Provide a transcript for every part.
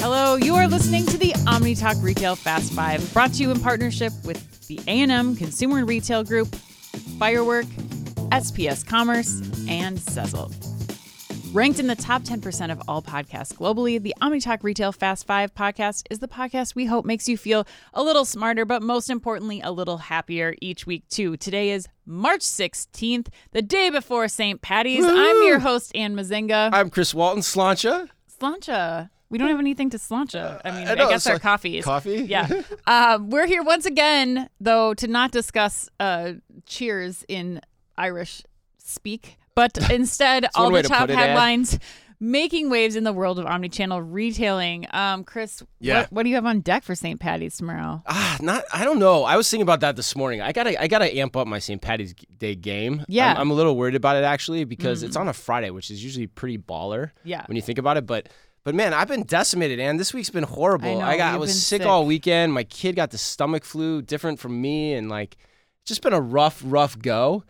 Hello, you are listening to the OmniTalk Retail Fast Five, brought to you in partnership with the A&M Consumer and Retail Group, Firework, SPS Commerce, and Sezzle. Ranked in the top 10% of all podcasts globally, the OmniTalk Retail Fast Five podcast is the podcast we hope makes you feel a little smarter, but most importantly, a little happier each week, too. Today is March 16th, the day before St. Patty's. I'm your host, Anne Mezzenga. I'm Chris Walton Slancha. Slancha. We don't have anything to slancha. I mean, I I, guess our slan- coffees. Coffee? Yeah. um, we're here once again, though, to not discuss uh, cheers in Irish speak, but instead all the top it, headlines making waves in the world of omnichannel retailing. Um, Chris, Yeah. what, what do you have on deck for St. Patty's tomorrow? Ah, not. I don't know. I was thinking about that this morning. I gotta. I gotta amp up my St. Patty's Day game. Yeah. I'm, I'm a little worried about it actually because it's on a Friday, which is usually pretty baller. Yeah. When you think about it, but. But man, I've been decimated, and this week's been horrible. I know, got I was sick, sick. all weekend. My kid got the stomach flu, different from me, and like just been a rough, rough go.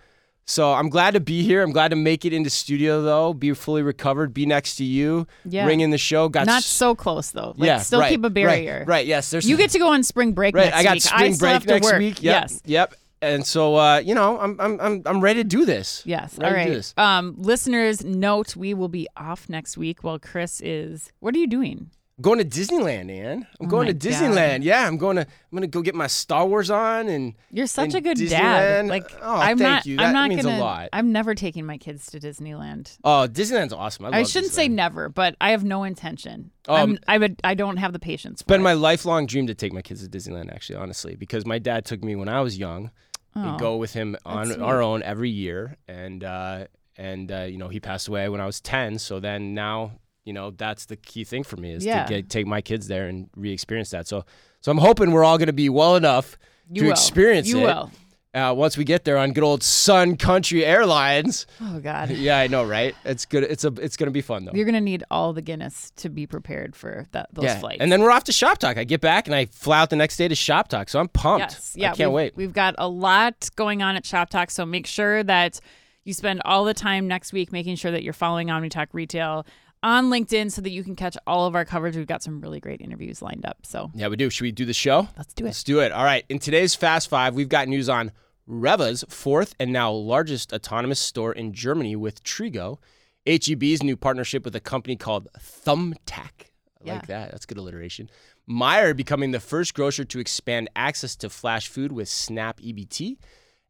So I'm glad to be here. I'm glad to make it into studio though, be fully recovered, be next to you, Yeah. ring in the show. Got Not s- so close, though. Like, yeah, still right, keep a barrier. Right, yes. There's You get to go on spring break Right, next I got week. spring have break next week. Yep, Yes. yep. And so, uh, you know, I'm, I'm, I'm, I'm ready to do this. Yes. Ready All to do this. Um, listeners, note we will be off next week while Chris is. What are you doing? Going to Disneyland, Anne. I'm Oh going to Disneyland. Yeah, I'm going to. I'm going to go get my Star Wars on and. You're such in a good dad. Like Oh, I'm thank not. you. I'm not means gonna. lot. I'm never taking my kids to Disneyland. Oh, Disneyland's awesome. I, I shouldn't say never, but I have no intention. Um, I'm, I would. I don't have the patience. For Been it. my lifelong dream to take my kids to Disneyland, actually, honestly, because my dad took me when I was young. Oh, and go with him on our own every year, and uh, and uh, you know he passed away when I was ten. So then now you know that's the key thing for me is Yeah. to get, take my kids there and re-experience that. So so I'm hoping we're all going to be well enough You to will. experience You it will. Uh, once we get there on good old Sun Country Airlines. Oh God. yeah, I know, right? It's good. It's a it's going to be fun though. You're gonna need all the Guinness to be prepared for that those yeah, flights. and then we're off to Shoptalk. I get back and I fly out the next day to Shoptalk. So I'm pumped. Yes. Yeah. I can't we've, wait. We've got a lot going on at Shop Talk, so make sure that you spend all the time next week making sure that you're following OmniTalk Retail on LinkedIn so that you can catch all of our coverage. We've got some really great interviews lined up. So Yeah, we do. Should we do the show? let's do it. Let's do it. All right. In today's Fast Five, we've got news on Rewe's fourth and now largest autonomous store in Germany with Trigo, HEB's new partnership with a company called Thumbtack. I Yeah. like that. That's good alliteration. Meijer becoming the first grocer to expand access to Flashfood with Snap EBT.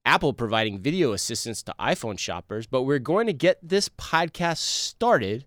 Apple providing video assistance to iPhone shoppers. But we're going to get this podcast started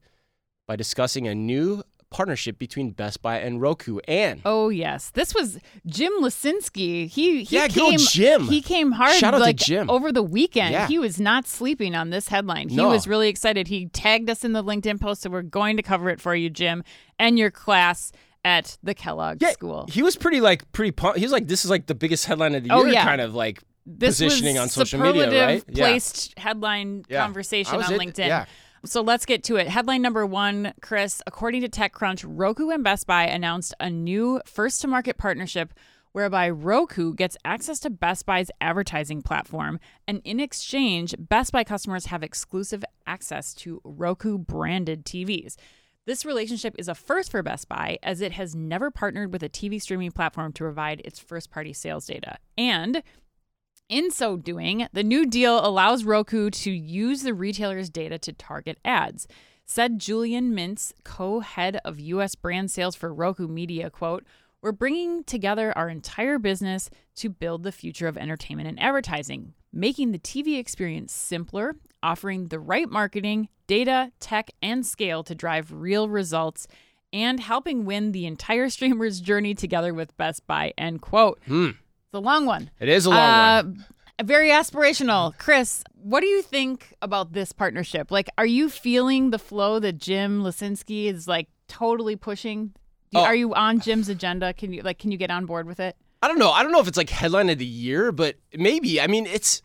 by discussing a new partnership between Best Buy and Roku. And Oh yes, this was Jim Lisinski. He he Yeah, came Jim. he came hard Shout out to like Jim. over the weekend. Yeah. He was not sleeping on this headline. He No. was really excited. He tagged us in the LinkedIn post, so we're going to cover it for you, Jim, and your class at the Kellogg Yeah, School. He was pretty like pretty pumped. He was like, "This is like the biggest headline of the Oh, year," yeah. kind of like this positioning on social media, right? Yeah. Placed headline conversation on it- LinkedIn. So let's get to it. Headline number one, Chris. According to TechCrunch, Roku and Best Buy announced a new first to market partnership whereby Roku gets access to Best Buy's advertising platform. And in exchange, Best Buy customers have exclusive access to Roku branded TVs. This relationship is a first for Best Buy as it has never partnered with a TV streaming platform to provide its first party sales data. And in so doing, the new deal allows Roku to use the retailer's data to target ads. Said Julian Mintz, co head of U.S. brand sales for Roku Media, quote, We're bringing together our entire business to build the future of entertainment and advertising, making the TV experience simpler, offering the right marketing, data, tech, and scale to drive real results, and helping win the entire streamer's journey together with Best Buy, end quote. Hmm. It's a long one. It is a long Uh, one. Very aspirational. Chris, what do you think about this partnership? Like, are you feeling the flow that Jim Lisinski is like totally pushing? Oh. Are you on Jim's agenda? Can you like can you get on board with it? I don't know. I don't know if it's like headline of the year, but maybe. I mean, it's.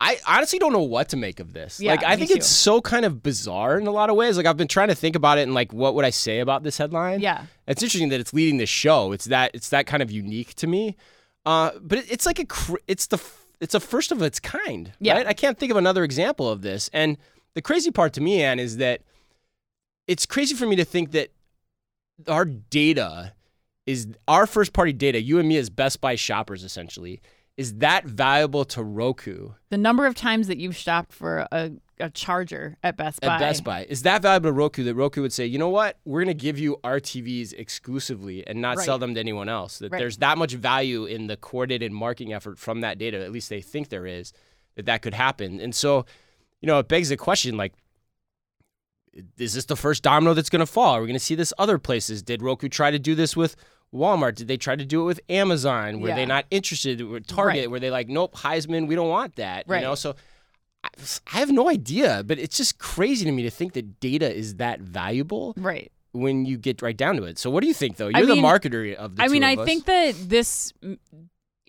I honestly don't know what to make of this. Yeah, like, I think too. it's so kind of bizarre in a lot of ways. Like, I've been trying to think about it and like, what would I say about this headline? Yeah. It's interesting that it's leading the show. It's that it's that kind of unique to me. Uh, but it, it's like a cr- it's the it's a first of its kind. Yeah. Right? I can't think of another example of this. And the crazy part to me, Anne, is that it's crazy for me to think that our data is our first party data, you and me as Best Buy shoppers essentially, is that valuable to Roku The number of times that you've shopped for a, a charger at Best Buy. at Best Buy? Is that valuable to Roku that Roku would say, you know what, we're going to give you our TVs exclusively and not sell them to anyone else? That Right. there's that much value in the coordinated marketing effort from that data, at least they think there is, that that could happen. And so, you know, it begs the question like, is this the first domino that's going to fall? Are we going to see this other places? Did Roku try to do this with Walmart? Did they try to do it with Amazon? Were they not interested? With Target? Right. Were they like, nope, Heisman, we don't want that? Right. You know, so I, I have no idea, but it's just crazy to me to think that data is that valuable Right. when you get right down to it. So what do you think though? You're I the marketer of the I two mean, I us. think that this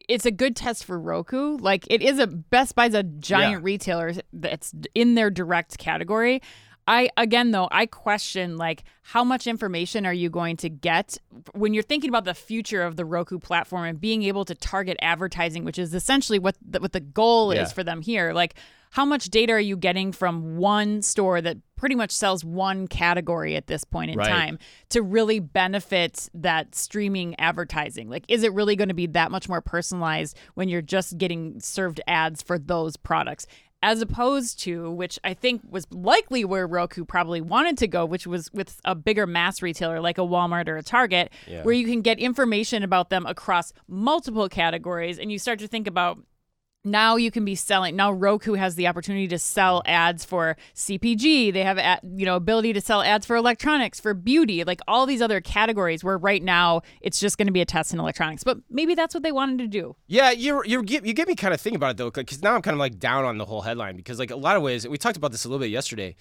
it's a good test for Roku. Like it is a Best Buy's a giant Yeah. retailer that's in their direct category. I again though, I question like how much information are you going to get when you're thinking about the future of the Roku platform and being able to target advertising, which is essentially what the, what the goal Yeah. is for them here. Like how much data are you getting from one store that pretty much sells one category at this point in Right. time to really benefit that streaming advertising? Like, is it really going to be that much more personalized when you're just getting served ads for those products? As opposed to, which I think was likely where Roku probably wanted to go, which was with a bigger mass retailer like a Walmart or a Target, Yeah. where you can get information about them across multiple categories. And you start to think about now you can be selling now roku has the opportunity to sell ads for cpg they have a- you know ability to sell ads for electronics for beauty like all these other categories where right now it's just going to be a test in electronics but maybe that's what they wanted to do Yeah, you're you're get- you get me kind of thinking about it though, because now I'm kind of like down on the whole headline because like a lot of ways we talked about this a little bit yesterday.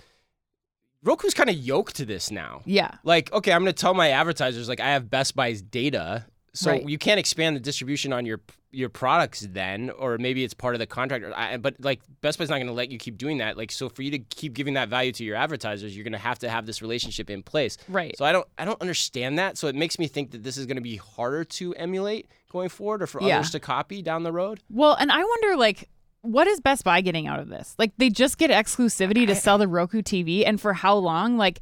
Roku's kind of yoked to this now. yeah Like, okay, I'm going to tell my advertisers like I have Best Buy's data, so Right. you can't expand the distribution on your your products then, or maybe it's part of the contract. or- I, but like Best Buy's not going to let you keep doing that. Like, so for you to keep giving that value to your advertisers, you're going to have to have this relationship in place. right So I don't I don't understand that. So it makes me think that this is going to be harder to emulate going forward, or for Yeah. others to copy down the road. well and i wonder like what is best buy getting out of this like they just get exclusivity to sell the roku tv and for how long like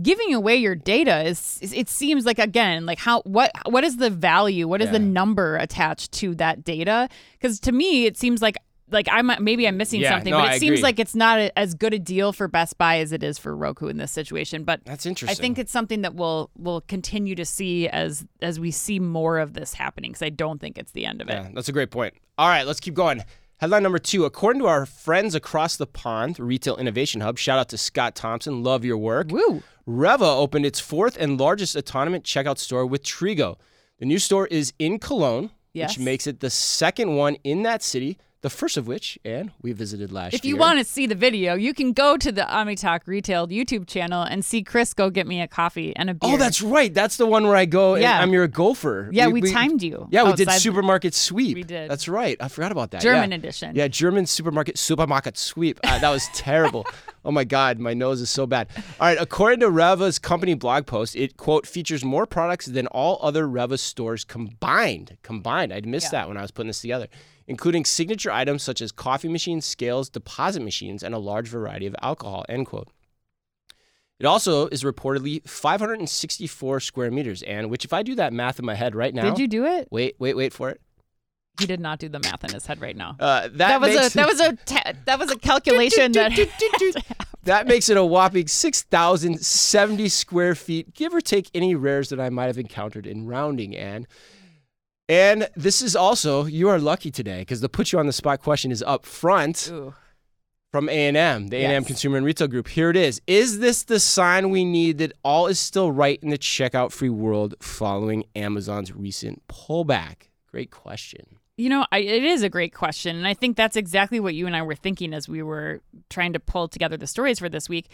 giving away your data is is- it seems like again like how what what is the value what is the number attached to that data because to me it seems like like i'm maybe i'm missing Yeah, something no, but it I seems agree. like it's not a, as good a deal for best buy as it is for roku in this situation but That's interesting. I think it's something that we'll we'll continue to see as as we see more of this happening because I don't think it's the end of it. Yeah, that's a great point. All right, let's keep going. Headline number two. According to our friends across the pond, Retail Innovation Hub, shout out to Scott Thompson. Love your work. Woo! Rewe opened its fourth and largest autonomous checkout store with Trigo. The new store is in Cologne, Yes. which makes it the second one in that city, the first of which, and we visited last If year. If you want to see the video, you can go to the Omnitalk Retail YouTube channel and see Chris go get me a coffee and a beer. Oh, that's right. That's the one where I go and Yeah. I'm your gopher. yeah. We, timed you. Yeah, we did supermarket sweep. We did. That's right. I forgot about that. German yeah. edition. Yeah, German supermarket supermarket sweep. Uh, that was terrible. oh my god, my nose is so bad. All right, according to Rewe's company blog post, it quote features more products than all other Rewe stores combined. Combined. I'd missed Yeah. that when I was putting this together, including signature items such as coffee machines, scales, deposit machines, and a large variety of alcohol. End quote. It also is reportedly 564 square meters, and which, if I do that math in my head right now, Did you do it? wait, wait, wait for it. He did not do the math in his head right now. Uh, that, That, was makes a that was a ta- that was a calculation that that makes it a whopping 6,070 square feet, give or take any rares that I might have encountered in rounding, Anne. And this is also, you are lucky today because the put you on the spot question is up front Ooh. from A&M, the A&M Consumer and Retail Group. Here it is. Is this the sign we need that all is still right in the checkout free world following Amazon's recent pullback? Great question. You know, I, it is a great question. And I think that's exactly what you and I were thinking as we were trying to pull together the stories for this week.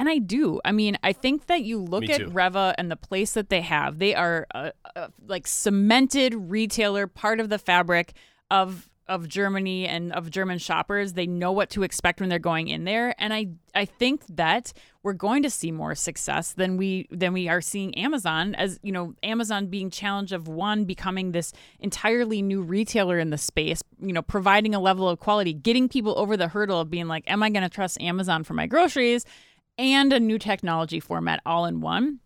And I do. I mean, I think that you look at. Rewe and the place that they have, they are a, a, like cemented retailer, part of the fabric of of Germany and of German shoppers. They know what to expect when they're going in there, and I I think that we're going to see more success than we than we are seeing Amazon as you know Amazon being challenged of one becoming this entirely new retailer in the space, you know, providing a level of quality, getting people over the hurdle of being like, am I going to trust Amazon for my groceries? And a new technology format all in one.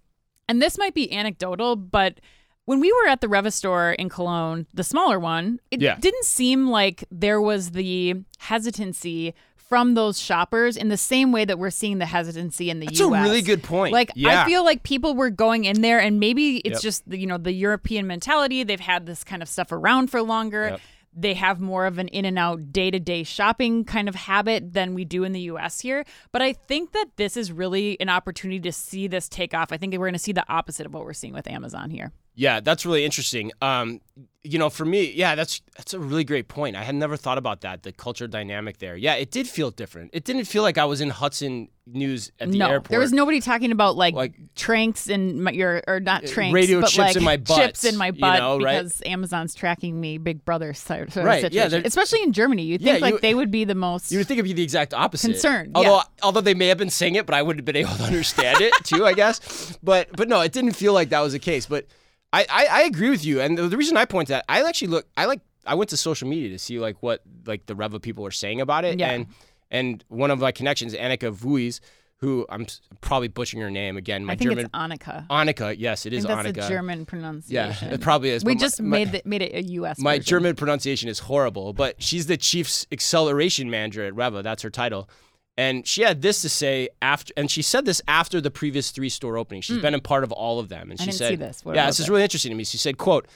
And this might be anecdotal, but when we were at the Rewe store in Cologne, the smaller one, it Yeah. didn't seem like there was the hesitancy from those shoppers in the same way that we're seeing the hesitancy in the That's US. a really good point. Like Yeah. I feel like people were going in there and maybe it's Yep. just the, you know the European mentality. They've had this kind of stuff around for longer. Yep. They have more of an in and out day to day shopping kind of habit than we do in the US here. But I think that this is really an opportunity to see this take off. I think we're going to see the opposite of what we're seeing with Amazon here. Yeah, that's really interesting. Um, you know, for me, yeah, that's that's a really great point. I had never thought about that, the culture dynamic there. Yeah, it did feel different. It didn't feel like I was in Hudson News at the no, airport. there was nobody talking about like, Like- tranks and my, your or not tranks, radio but chips like in my butt, chips in my you butt know, right? because Amazon's tracking me, Big Brother sort of Right, yeah, situation. they're- Especially in Germany, you Yeah, think like you- they would be the most. You would think it'd be the exact opposite. Concerned, Although yeah. although they may have been saying it, but I wouldn't have been able to understand it too, I guess. But but no, it didn't feel like that was the case. But I, I, I agree with you. And the, the reason I point that, I actually look I like I went to social media to see like what like the Rewe people were saying about it. Yeah. And and one of my connections, Annika Vuis, who I'm probably butchering her name again. My I think German it's Annika. Annika, yes, it is think that's Annika. a German yeah, it probably is. we my- just my- made the, made it a U.S. my version. German pronunciation is horrible, but she's the chief's acceleration manager at Rewe. That's her title. And she had this to say after, and she said this after the previous three store openings. She's been a part of all of them. And she said, this. Yeah, this is really interesting to me. She said, quote,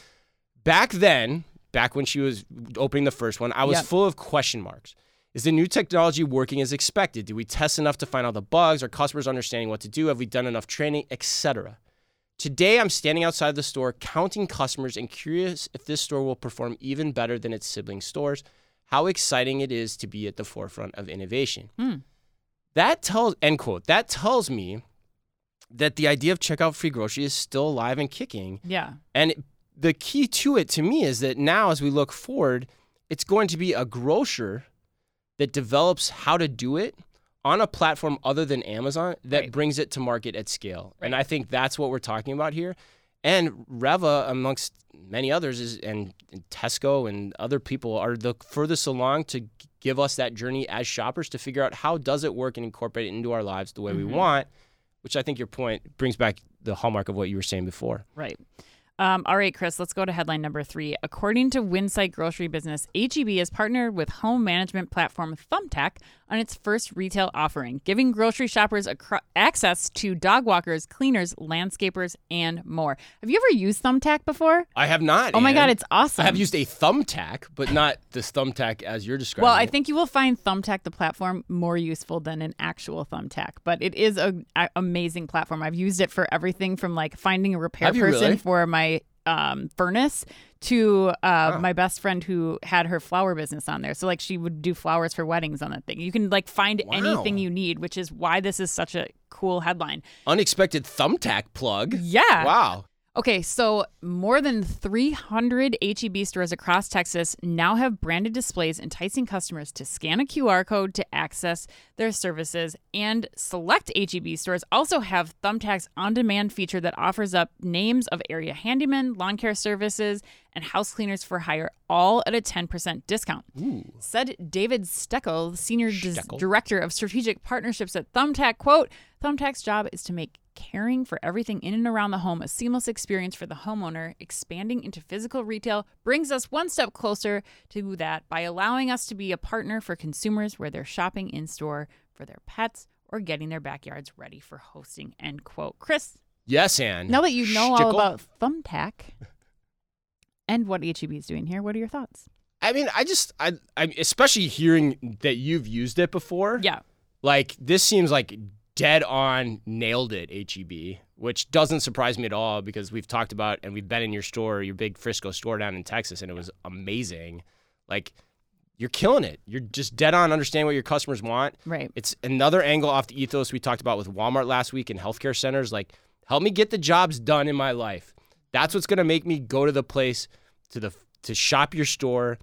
back then, back when she was opening the first one, I was Yep. full of question marks. Is the new technology working as expected? Did we test enough to find all the bugs? Are customers understanding what to do? Have we done enough training, etc.? Today, I'm standing outside the store counting customers and curious if this store will perform even better than its sibling stores. How exciting it is to be at the forefront of innovation. Hmm. That tells, end quote, that tells me that the idea of checkout free grocery is still alive and kicking. Yeah. And it- the key to it to me is that now, as we look forward, it's going to be a grocer that develops how to do it on a platform other than Amazon that Right. brings it to market at scale. And I think that's what we're talking about here. And Rewe, amongst many others, is and, and Tesco and other people are the furthest along to give us that journey as shoppers to figure out how does it work and incorporate it into our lives the way we Mhm. want. Which I think your point brings back the hallmark of what you were saying before. Right. Um, all right, Chris, let's go to headline number three. According to Winsight Grocery Business, HEB has partnered with home management platform Thumbtack on its first retail offering, giving grocery shoppers access to dog walkers, cleaners, landscapers, and more. Have you ever used Thumbtack before? I have not. Oh my Anne. God, it's awesome. I have used a thumbtack, but not this thumbtack as you're describing. Well, I it. think you will find Thumbtack, the platform, more useful than an actual Thumbtack. But it is a, a amazing platform. I've used it for everything from like finding a repair Have person really? for my um, furnace to uh, my best friend who had her flower business on there. So like she would do flowers for weddings on that thing. You can like find Wow. anything you need, which is why this is such a cool headline. unexpected thumbtack plug. Yeah. Wow. Okay, so more than 300 HEB stores across Texas now have branded displays enticing customers to scan a QR code to access their services. And select HEB stores also have Thumbtack's on demand feature that offers up names of area handymen, lawn care services, and house cleaners for hire, all at a 10% discount. Said David Steckel, Senior Dis- Steckel. Director of Strategic Partnerships at Thumbtack, quote, Thumbtack's job is to make caring for everything in and around the home a seamless experience for the homeowner. Expanding into physical retail brings us one step closer to that by allowing us to be a partner for consumers where they're shopping in store for their pets or getting their backyards ready for hosting, end quote. Chris, Yes, Anne. now that you know all about Thumbtack and what HEB is doing here, what are your thoughts? I mean, I just, I, I, especially hearing that you've used it before. Yeah. Like this seems like dead on nailed it HEB, which doesn't surprise me at all because we've talked about and we've been in your store, your big Frisco store down in Texas, and it was amazing. Like you're killing it. You're just dead on understanding what your customers want. Right. It's another angle off the ethos we talked about with Walmart last week and healthcare centers. Like, help me get the jobs done in my life. That's what's gonna make me go to the place to the to shop your store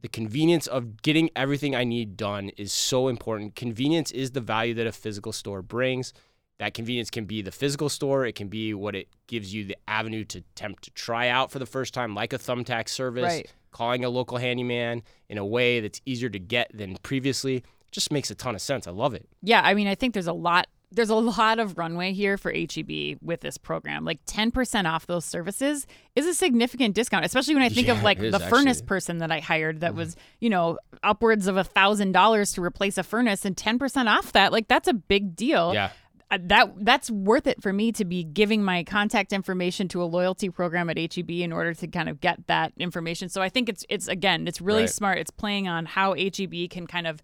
the convenience of getting everything I need done is so important. Convenience is the value that a physical store brings. That convenience can be the physical store, it can be what it gives you the avenue to attempt to try out for the first time, like a thumbtack service, Right. calling a local handyman in a way that's easier to get than previously. Just makes a ton of sense. I love it. Yeah, I mean, I think there's a lot there's a lot of runway here for HEB with this program. Like 10% off those services is a significant discount, especially when I think of like the furnace actually. person that I hired that was, you know, upwards of a thousand dollars to replace a furnace and 10% off that. Like that's a big deal. Yeah. Uh, That that's worth it for me to be giving my contact information to a loyalty program at HEB in order to kind of get that information. So I think it's it's again it's really Right. smart. It's playing on how HEB can kind of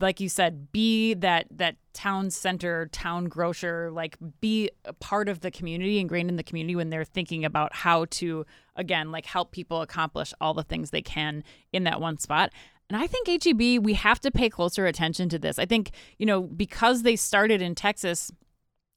like you said, be that that town center, town grocer, like be a part of the community, ingrained in the community when they're thinking about how to again like help people accomplish all the things they can in that one spot. And I think HEB, we have to pay closer attention to this. I think, you know, because they started in Texas,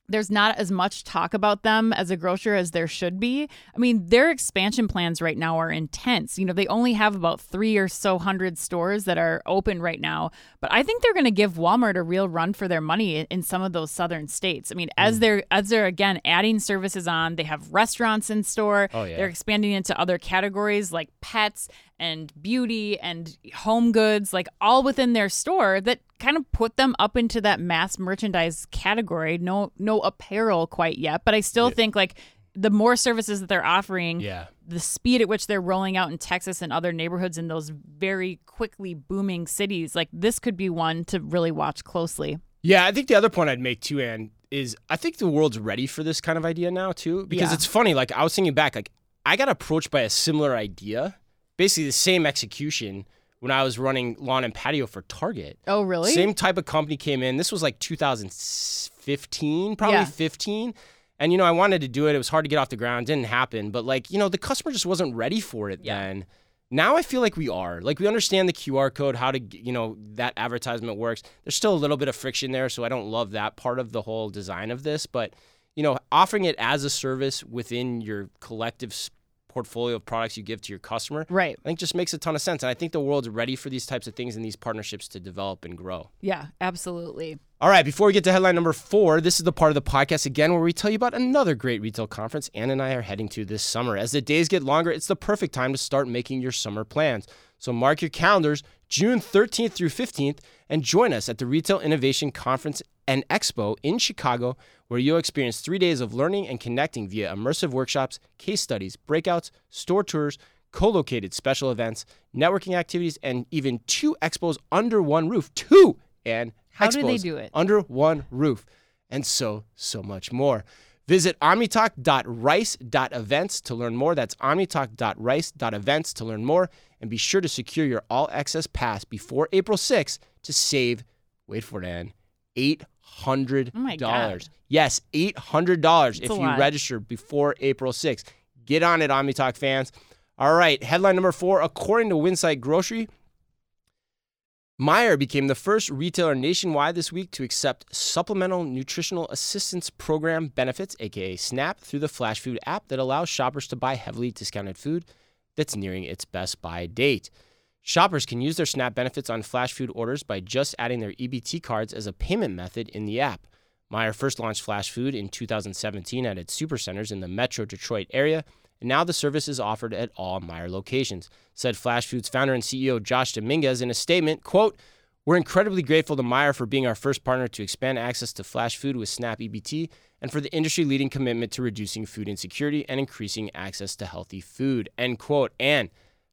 there's not as much talk about them as a grocer as there should be. I mean, their expansion plans right now are intense. You know, they only have about three or so hundred stores that are open right now, but I think they're going to give Walmart a real run for their money in- some of those southern states. I mean, Mm. as they're as they're again adding services on, they have restaurants in store. Oh, yeah. They're expanding into other categories like pets and beauty and home goods, like all within their store that kind of put them up into that mass merchandise category. No no apparel quite yet, but I still think like the more services that they're offering, Yeah. the speed at which they're rolling out in Texas and other neighborhoods in those very quickly booming cities, like this could be one to really watch closely. Yeah, I think the other point I'd make too, Anne, is I think the world's ready for this kind of idea now too. Because Yeah. it's funny, like I was thinking back, like I got approached by a similar idea, basically the same execution when I was running lawn and patio for Target. Oh, really? Same type of company came in. This was like 2015, probably Yeah. 15. And you know, I wanted to do it. It was hard to get off the ground. Didn't happen. But like, you know, the customer just wasn't ready for it Yeah. then. Now I feel like we are. Like we understand the QR code, how to, you know, that advertisement works. There's still a little bit of friction there, so I don't love that part of the whole design of this, but you know, offering it as a service within your collective portfolio of products you give to your customer, Right. I think just makes a ton of sense. And I think the world's ready for these types of things and these partnerships to develop and grow. Yeah, absolutely. All right, before we get to headline number four, this is the part of the podcast again where we tell you about another great retail conference Anne and I are heading to this summer. As the days get longer, it's the perfect time to start making your summer plans. So mark your calendars June 13th through 15th and join us at the Retail Innovation Conference and Expo in Chicago, where you'll experience three days of learning and connecting via immersive workshops, case studies, breakouts, store tours, co located special events, networking activities, and even two expos under one roof. Two! And How do they do it? under one roof, and so, so much more. Visit omnitalk.rice.events to learn more. That's omnitalk.rice.events to learn more. And be sure to secure your all access pass before April 6th to save, wait for it, Anne, $800. Oh my God. Yes, $800 if you lot. register before April 6th. Get on it, OmniTalk fans. All right, headline number four. According to Winsight Grocery, Meijer became the first retailer nationwide this week to accept Supplemental Nutritional Assistance Program benefits, aka SNAP, through the Flashfood app that allows shoppers to buy heavily discounted food that's nearing its best buy date. Shoppers can use their SNAP benefits on Flashfood orders by just adding their EBT cards as a payment method in the app. Meijer first launched Flashfood in 2017 at its supercenters in the Metro Detroit area, and now the service is offered at all Meijer locations. Said Flashfood's founder and CEO Josh Domingues in a statement, quote, we're incredibly grateful to Meijer for being our first partner to expand access to Flashfood with Snap EBT and for the industry leading commitment to reducing food insecurity and increasing access to healthy food. End quote. And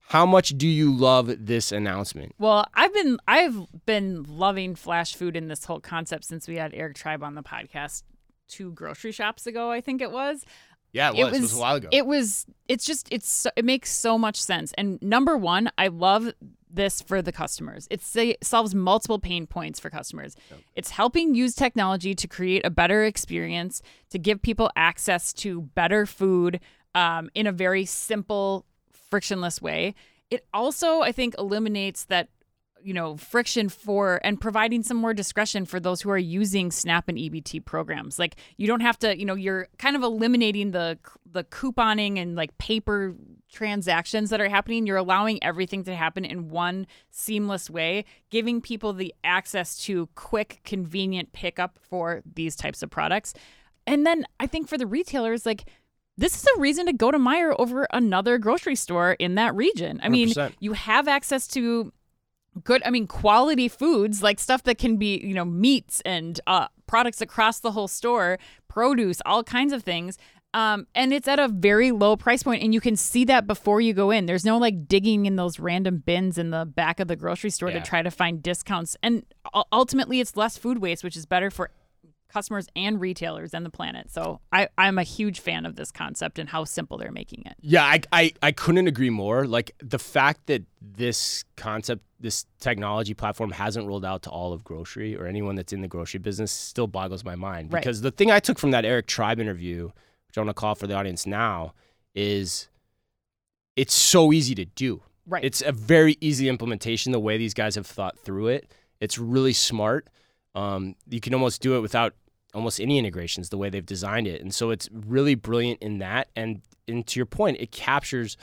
how much do you love this announcement? Well, I've been I've been loving Flashfood in this whole concept since we had Eric Tribe on the podcast two grocery shops ago, I think it was. Yeah, it was. It was, a while ago. It was. It's just. It's. So, it makes so much sense. And number one, I love this for the customers. It solves multiple pain points for customers. It's helping use technology to create a better experience, to give people access to better food um, in a very simple, frictionless way. It also, I think, eliminates that you know friction for and providing some more discretion for those who are using snap and ebt programs like you don't have to you know you're kind of eliminating the the couponing and like paper transactions that are happening. You're allowing everything to happen in one seamless way, giving people the access to quick, convenient pickup for these types of products. And then I think for the retailers, like, this is a reason to go to Meijer over another grocery store in that region. I mean, 100%. you have access to good, I mean, quality foods, like stuff that can be, you know, meats and uh, products across the whole store, produce, all kinds of things. Um, and it's at a very low price point, and you can see that before you go in. There's no like digging in those random bins in the back of the grocery store Yeah. to try to find discounts. And ultimately, it's less food waste, which is better for customers and retailers and the planet. So I, I'm a huge fan of this concept and how simple they're making it. Yeah, I, I, I couldn't agree more. Like the fact that this concept, this technology platform hasn't rolled out to all of grocery or anyone that's in the grocery business still boggles my mind. Right. Because the thing I took from that Eric Tribe interview, which I want to call for the audience now, is it's so easy to do. Right. It's a very easy implementation the way these guys have thought through it. It's really smart. Um, you can almost do it without almost any integrations the way they've designed it. And so it's really brilliant in that. And, and to your point, it captures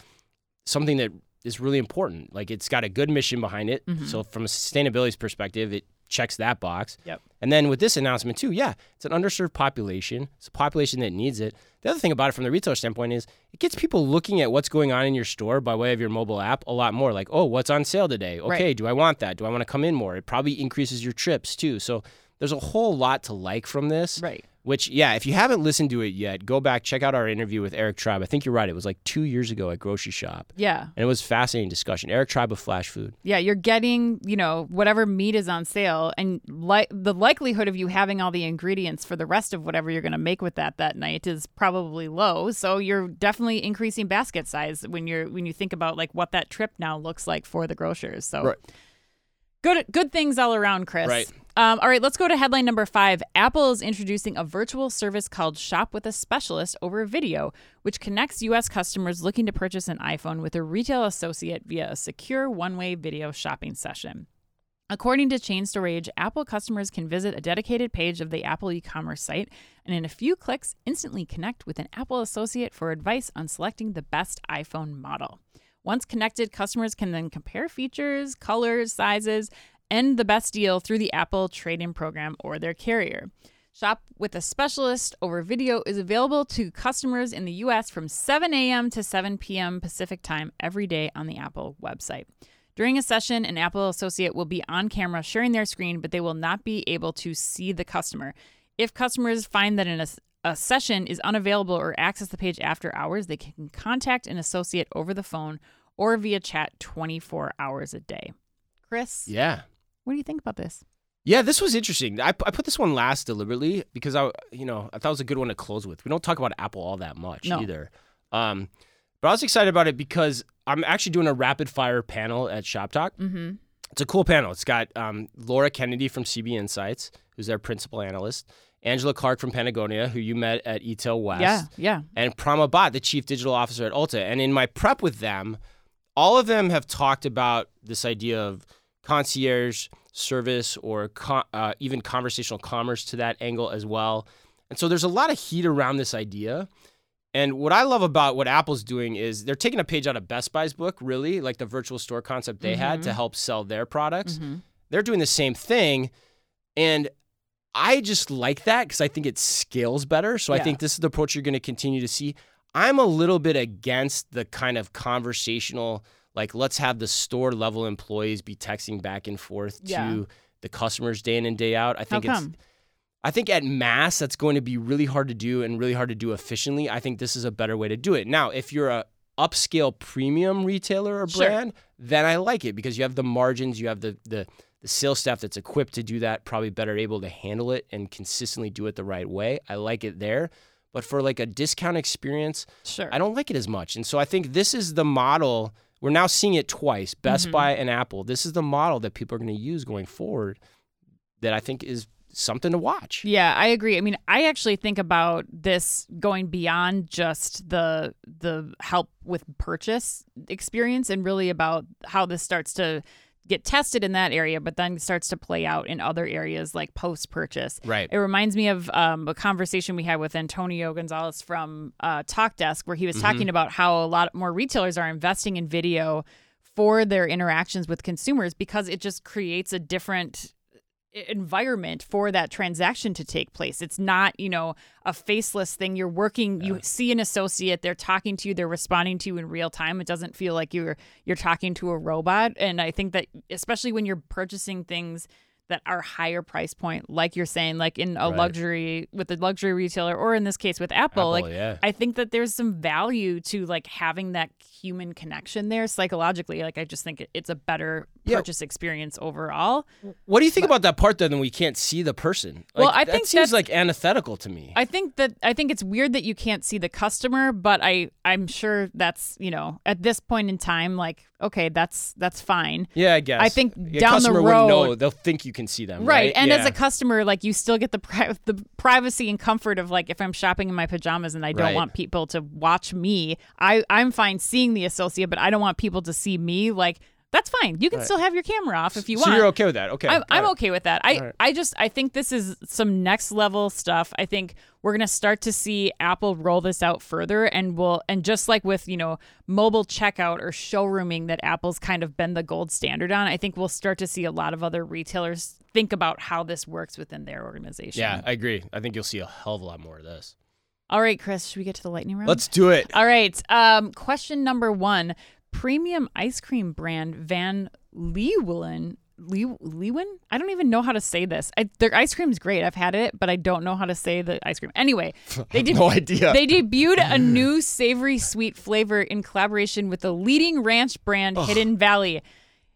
something that is really important. Like it's got a good mission behind it. Mhm. So from a sustainability perspective, it checks that box. Yep. And then with this announcement too, yeah, it's an underserved population. It's a population that needs it. The other thing about it from the retailer standpoint is it gets people looking at what's going on in your store by way of your mobile app a lot more. Like, oh, what's on sale today? Okay, Right. do I want that? Do I want to come in more? It probably increases your trips too. So there's a whole lot to like from this. Right. Which, yeah, if you haven't listened to it yet, go back, check out our interview with Eric Tribe. I think you're right. It was like two years ago at Grocery Shop. Yeah. And it was fascinating discussion. Eric Tribe of Flashfood. Yeah, you're getting, you know, whatever meat is on sale and like the likelihood of you having all the ingredients for the rest of whatever you're going to make with that that night is probably low. So you're definitely increasing basket size when you're when you think about like what that trip now looks like for the grocers. So Right. Good good things all around, Chris. Right. Um, all right, let's go to headline number five. Apple is introducing a virtual service called Shop with a Specialist over video, which connects U.S. customers looking to purchase an iPhone with a retail associate via a secure one way video shopping session. According to Chain Storage, Apple customers can visit a dedicated page of the Apple e commerce site and, in a few clicks, instantly connect with an Apple associate for advice on selecting the best iPhone model. Once connected, customers can then compare features, colors, sizes, and the best deal through the Apple trade in program or their carrier. Shop with a specialist over video is available to customers in the US from 7 a.m. to 7 p.m. Pacific time every day on the Apple website. During a session, an Apple associate will be on camera sharing their screen, but they will not be able to see the customer. If customers find that an, a session is unavailable or access the page after hours, they can contact an associate over the phone or via chat 24 hours a day. Chris, Yeah. what do you think about this? Yeah, this was interesting. I, I put this one last deliberately because I, you know, I thought it was a good one to close with. We don't talk about Apple all that much No. either. Um, but I was excited about it because I'm actually doing a rapid fire panel at Shoptalk. Mm-hmm. It's a cool panel. It's got um, Laura Kennedy from CB Insights, who's their principal analyst, Angela Clark from Patagonia, who you met at eTail West, Yeah, yeah. and Prama Bhatt, the chief digital officer at Ulta. And in my prep with them, all of them have talked about this idea of concierge service or co- uh, even conversational commerce to that angle as well. And so there's a lot of heat around this idea. And what I love about what Apple's doing is they're taking a page out of Best Buy's book, really, like the virtual store concept they had to help sell their products. Mm-hmm. They're doing the same thing. And I just like that because I think it scales better. So I think this is the approach you're going to continue to see. I'm a little bit against the kind of conversational, like, let's have the store level employees be texting back and forth Yeah. to the customers day in and day out. I think it's? I think at mass that's going to be really hard to do and really hard to do efficiently. I think this is a better way to do it. Now, if you're a upscale premium retailer or Sure. brand, then I like it because you have the margins, you have the the the sales staff that's equipped to do that, probably better able to handle it and consistently do it the right way. I like it there. But for like a discount experience, Sure. I don't like it as much. And so I think this is the model. We're now seeing it twice Best Mm-hmm. Buy and Apple. This is the model that people are going to use going forward that I think is something to watch. Yeah, I agree. I mean, I actually think about this going beyond just the the help with purchase experience and really about how this starts to get tested in that area, but then starts to play out in other areas like post purchase. Right. It reminds me of um, a conversation we had with Antonio Gonzalez from uh, Talkdesk, where he was talking about how a lot more retailers are investing in video for their interactions with consumers because it just creates a different environment for that transaction to take place. It's not, you know, a faceless thing. You're working, you see an associate, they're talking to you, they're responding to you in real time. It doesn't feel like you're you're talking to a robot. And I think that especially when you're purchasing things that are higher price point, like you're saying, like in a Right. luxury with a luxury retailer, or in this case with Apple, Apple, like yeah. I think that there's some value to like having that human connection there psychologically. Like I just think it's a better Yeah. purchase experience overall. What do you think about that part though? then? We can't see the person? Well, Like, I that think seems like antithetical to me. I think that I think it's weird that you can't see the customer, but I I'm sure that's you know at this point in time, like okay, that's that's fine. yeah, I guess. I think A down the wouldn't know. road- They'll think you can see them. Right. Right. And as a customer, like you still get the pri- the privacy and comfort of like if I'm shopping in my pajamas and I don't Right. want people to watch me, I I'm fine seeing the associate, but I don't want people to see me. Like that's fine. You can Right. still have your camera off if you so want. So you're okay with that? Okay. I'm, I'm okay with that. I, right. I just I think this is some next level stuff. I think we're gonna start to see Apple roll this out further, and we'll and just like with you know mobile checkout or showrooming that Apple's kind of been the gold standard on. I think we'll start to see a lot of other retailers think about how this works within their organization. Yeah, I agree. I think you'll see a hell of a lot more of this. All right, Chris, should we get to the lightning round? Let's do it. All right. Um, question number one: Premium ice cream brand Van Leeuwen. Le- Leeuwen? I don't even know how to say this. I, their ice cream is great. I've had it, but I don't know how to say the ice cream. Anyway, they did. no idea. They debuted a new savory sweet flavor in collaboration with the leading ranch brand Hidden Valley.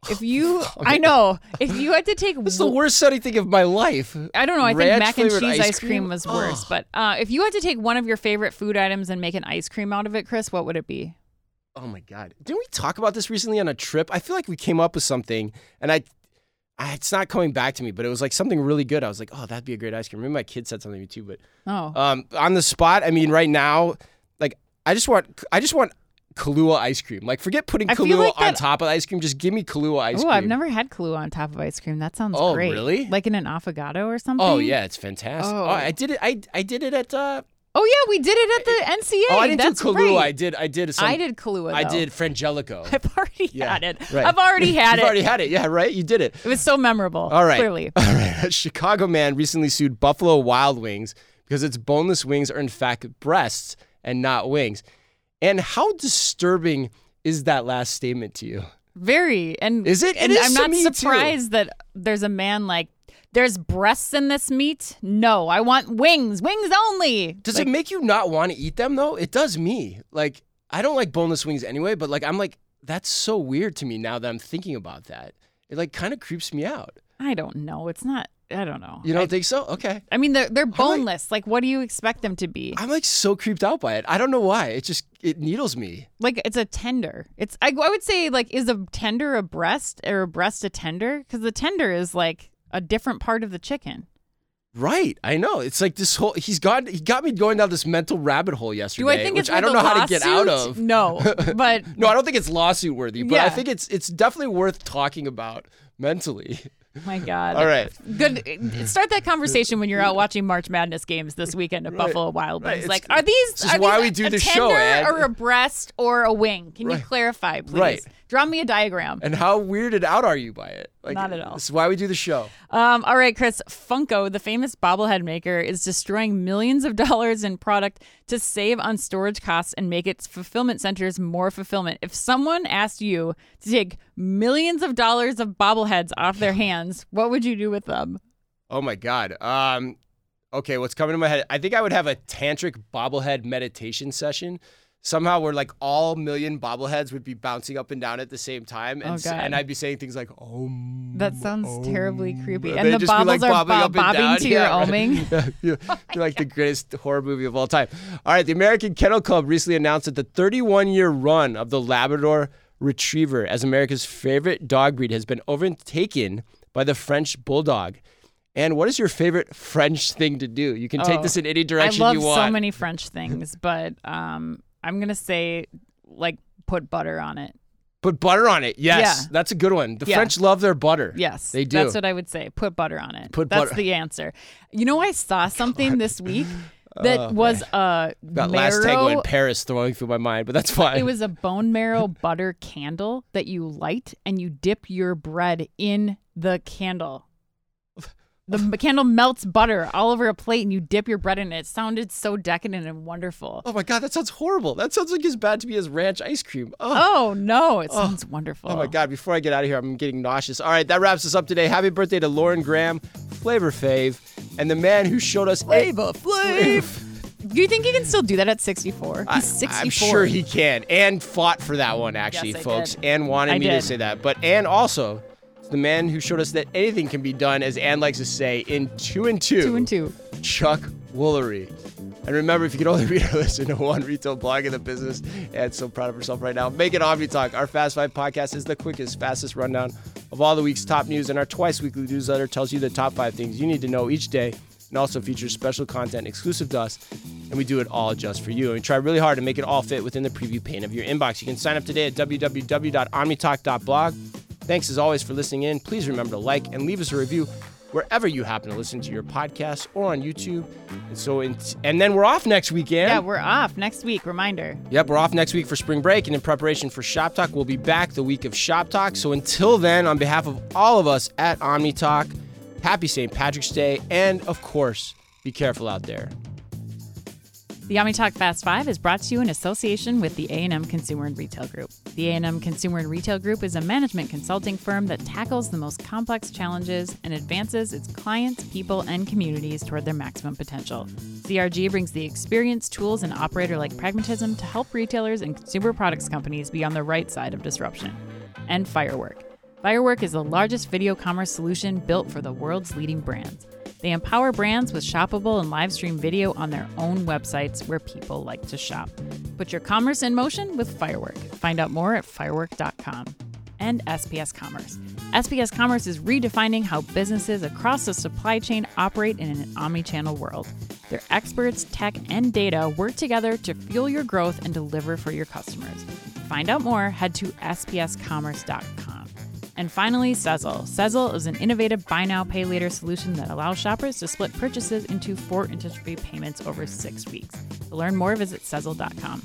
If you, I know, if you had to take, this is the worst sunny thing of my life. I don't know. I think mac and cheese ice, ice cream? cream? was worse. Ugh. But uh, if you had to take one of your favorite food items and make an ice cream out of it, Chris, what would it be? Oh my god! Didn't we talk about this recently on a trip? I feel like we came up with something, and I, I it's not coming back to me, but it was like something really good. I was like, oh, that'd be a great ice cream. Maybe my kid said something to me too, but Oh, um, on the spot, I mean, right now, like I just want, I just want Kahlua ice cream. Like, forget putting I Kahlua like on that- top of ice cream. Just give me Kahlua ice oh, cream. Oh, I've never had Kahlua on top of ice cream. That sounds Oh, great. really? Like in an affogato or something? Oh yeah, it's fantastic. Oh. Oh. I did it. I I did it at. Uh, Oh yeah, we did it at the eh, NCA. oh, I didn't That's do Kahlua. right. I did. I did. Some, I did Kahlua. I did Frangelico. I've already Yeah, had it. right. I've already had it. Already had it. Yeah, right. You did it. It was so memorable. All right. Clearly. All right. A Chicago man recently sued Buffalo Wild Wings because its boneless wings are in fact breasts and not wings. And how disturbing is that last statement to you? Very. And Is it? It And is I'm not me, too. surprised that there's a man like there's breasts in this meat. No, I want wings. Wings only. Does Like, it make you not want to eat them though? It does me. Like I don't like boneless wings anyway, but like I'm like that's so weird to me now that I'm thinking about that. It like kind of creeps me out. I don't know. It's not. I don't know. You don't I, think so? Okay. I mean, they're they're like- boneless. Like, what do you expect them to be? I'm like so creeped out by it. I don't know why. It just it needles me. Like, it's a tender. It's. I, I would say like, is a tender a breast or a breast a tender? Because the tender is like a different part of the chicken. Right, I know. It's like this whole he's got he got me going down this mental rabbit hole yesterday. Do I think which it's I don't know a how to get out of. No, but No, I don't think it's lawsuit worthy, but I think it's it's definitely worth talking about mentally. my God. All right. Good. Start that conversation when you're out watching March Madness games this weekend at Right. Buffalo Wild Right. Wings. It's- Like, are these? this is are why these we do the tender show, Ed. or a breast or a wing? Can you clarify, please? Right. Draw me a diagram. And how weirded out are you by it? Like, Not at all. This is why we do the show. Um, all right, Chris. Funko, the famous bobblehead maker, is destroying millions of dollars in product to save on storage costs and make its fulfillment centers more fulfillment. If someone asked you to take millions of dollars of bobbleheads off their hands, what would you do with them? Oh my god. Um okay, what's coming to my head? I think I would have a tantric bobblehead meditation session. Somehow where like all million bobbleheads would be bouncing up and down at the same time and Oh, and I'd be saying things like om That sounds terribly creepy. and they'd the be, like, bobbles are bobbing bo- up and bobbing to your Yeah, right. oming. Yeah. You're like the greatest horror movie of all time. All right, the American Kennel Club recently announced that the 31 year run of the Labrador Retriever as America's favorite dog breed has been overtaken by the French Bulldog. And what is your favorite French thing to do? You can take Oh, this in any direction you want. I love so many French things, but um, I'm gonna say like put butter on it. Put butter on it. Yes, Yeah. that's a good one. The Yeah. French love their butter. Yes, they do. That's what I would say. Put butter on it. Put that's butter- the answer. You know, I saw something this week that oh, was a That last tango in. Paris throwing through my mind, but that's fine. It was a bone marrow butter candle that you light and you dip your bread in the candle. The candle melts butter all over a plate and you dip your bread in it. It sounded so decadent and wonderful. oh my god, that sounds horrible. That sounds like as bad to me as ranch ice cream. Oh. Oh no, it sounds wonderful. Oh my God, before I get out of here, I'm getting nauseous. All right, that wraps us up today. Happy birthday to Lauren Graham, Flavor Flav, and the man who showed us Flavor Flav. Do you think he can still do that at 64? I- He's 64. I'm sure he can, and fought for that one actually, Yes, folks, did. and wanted I me to say that. But and also, the man who showed us that anything can be done, as Anne likes to say, in two and two. Two and two. Chuck Woolery. And remember, if you could only read or listen to one retail blog in the business, and so proud of herself right now, make it Omni Talk. Our Fast Five podcast is the quickest, fastest rundown of all the week's top news, and our twice weekly newsletter tells you the top five things you need to know each day, and also features special content exclusive to us. And we do it all just for you. And we try really hard to make it all fit within the preview pane of your inbox. You can sign up today at www.omnitalk.blog. Thanks as always for listening in. Please remember to like and leave us a review wherever you happen to listen to your podcast or on YouTube. And so, in, and then we're off next weekend. Yeah, we're off next week. Reminder. Yep, we're off next week for spring break, and in preparation for Shoptalk, we'll be back the week of Shoptalk. So until then, on behalf of all of us at Omni Talk, happy St. Patrick's Day, and of course, be careful out there. The OmniTalk Fast Five is brought to you in association with the A&M Consumer and Retail Group. The A&M Consumer and Retail Group is a management consulting firm that tackles the most complex challenges and advances its clients, people, and communities toward their maximum potential. CRG brings the experience, tools, and operator-like pragmatism to help retailers and consumer products companies be on the right side of disruption. And Firework. Firework is the largest video commerce solution built for the world's leading brands. They empower brands with shoppable and live stream video on their own websites where people like to shop. Put your commerce in motion with Firework. Find out more at firework.com. And SPS Commerce. SPS Commerce is redefining how businesses across the supply chain operate in an omnichannel world. Their experts, tech, and data work together to fuel your growth and deliver for your customers. Find out more, head to spscommerce.com. And finally, Sezzle. Sezzle is an innovative buy now, pay later solution that allows shoppers to split purchases into four interest free payments over six weeks. To learn more, visit Sezzle.com.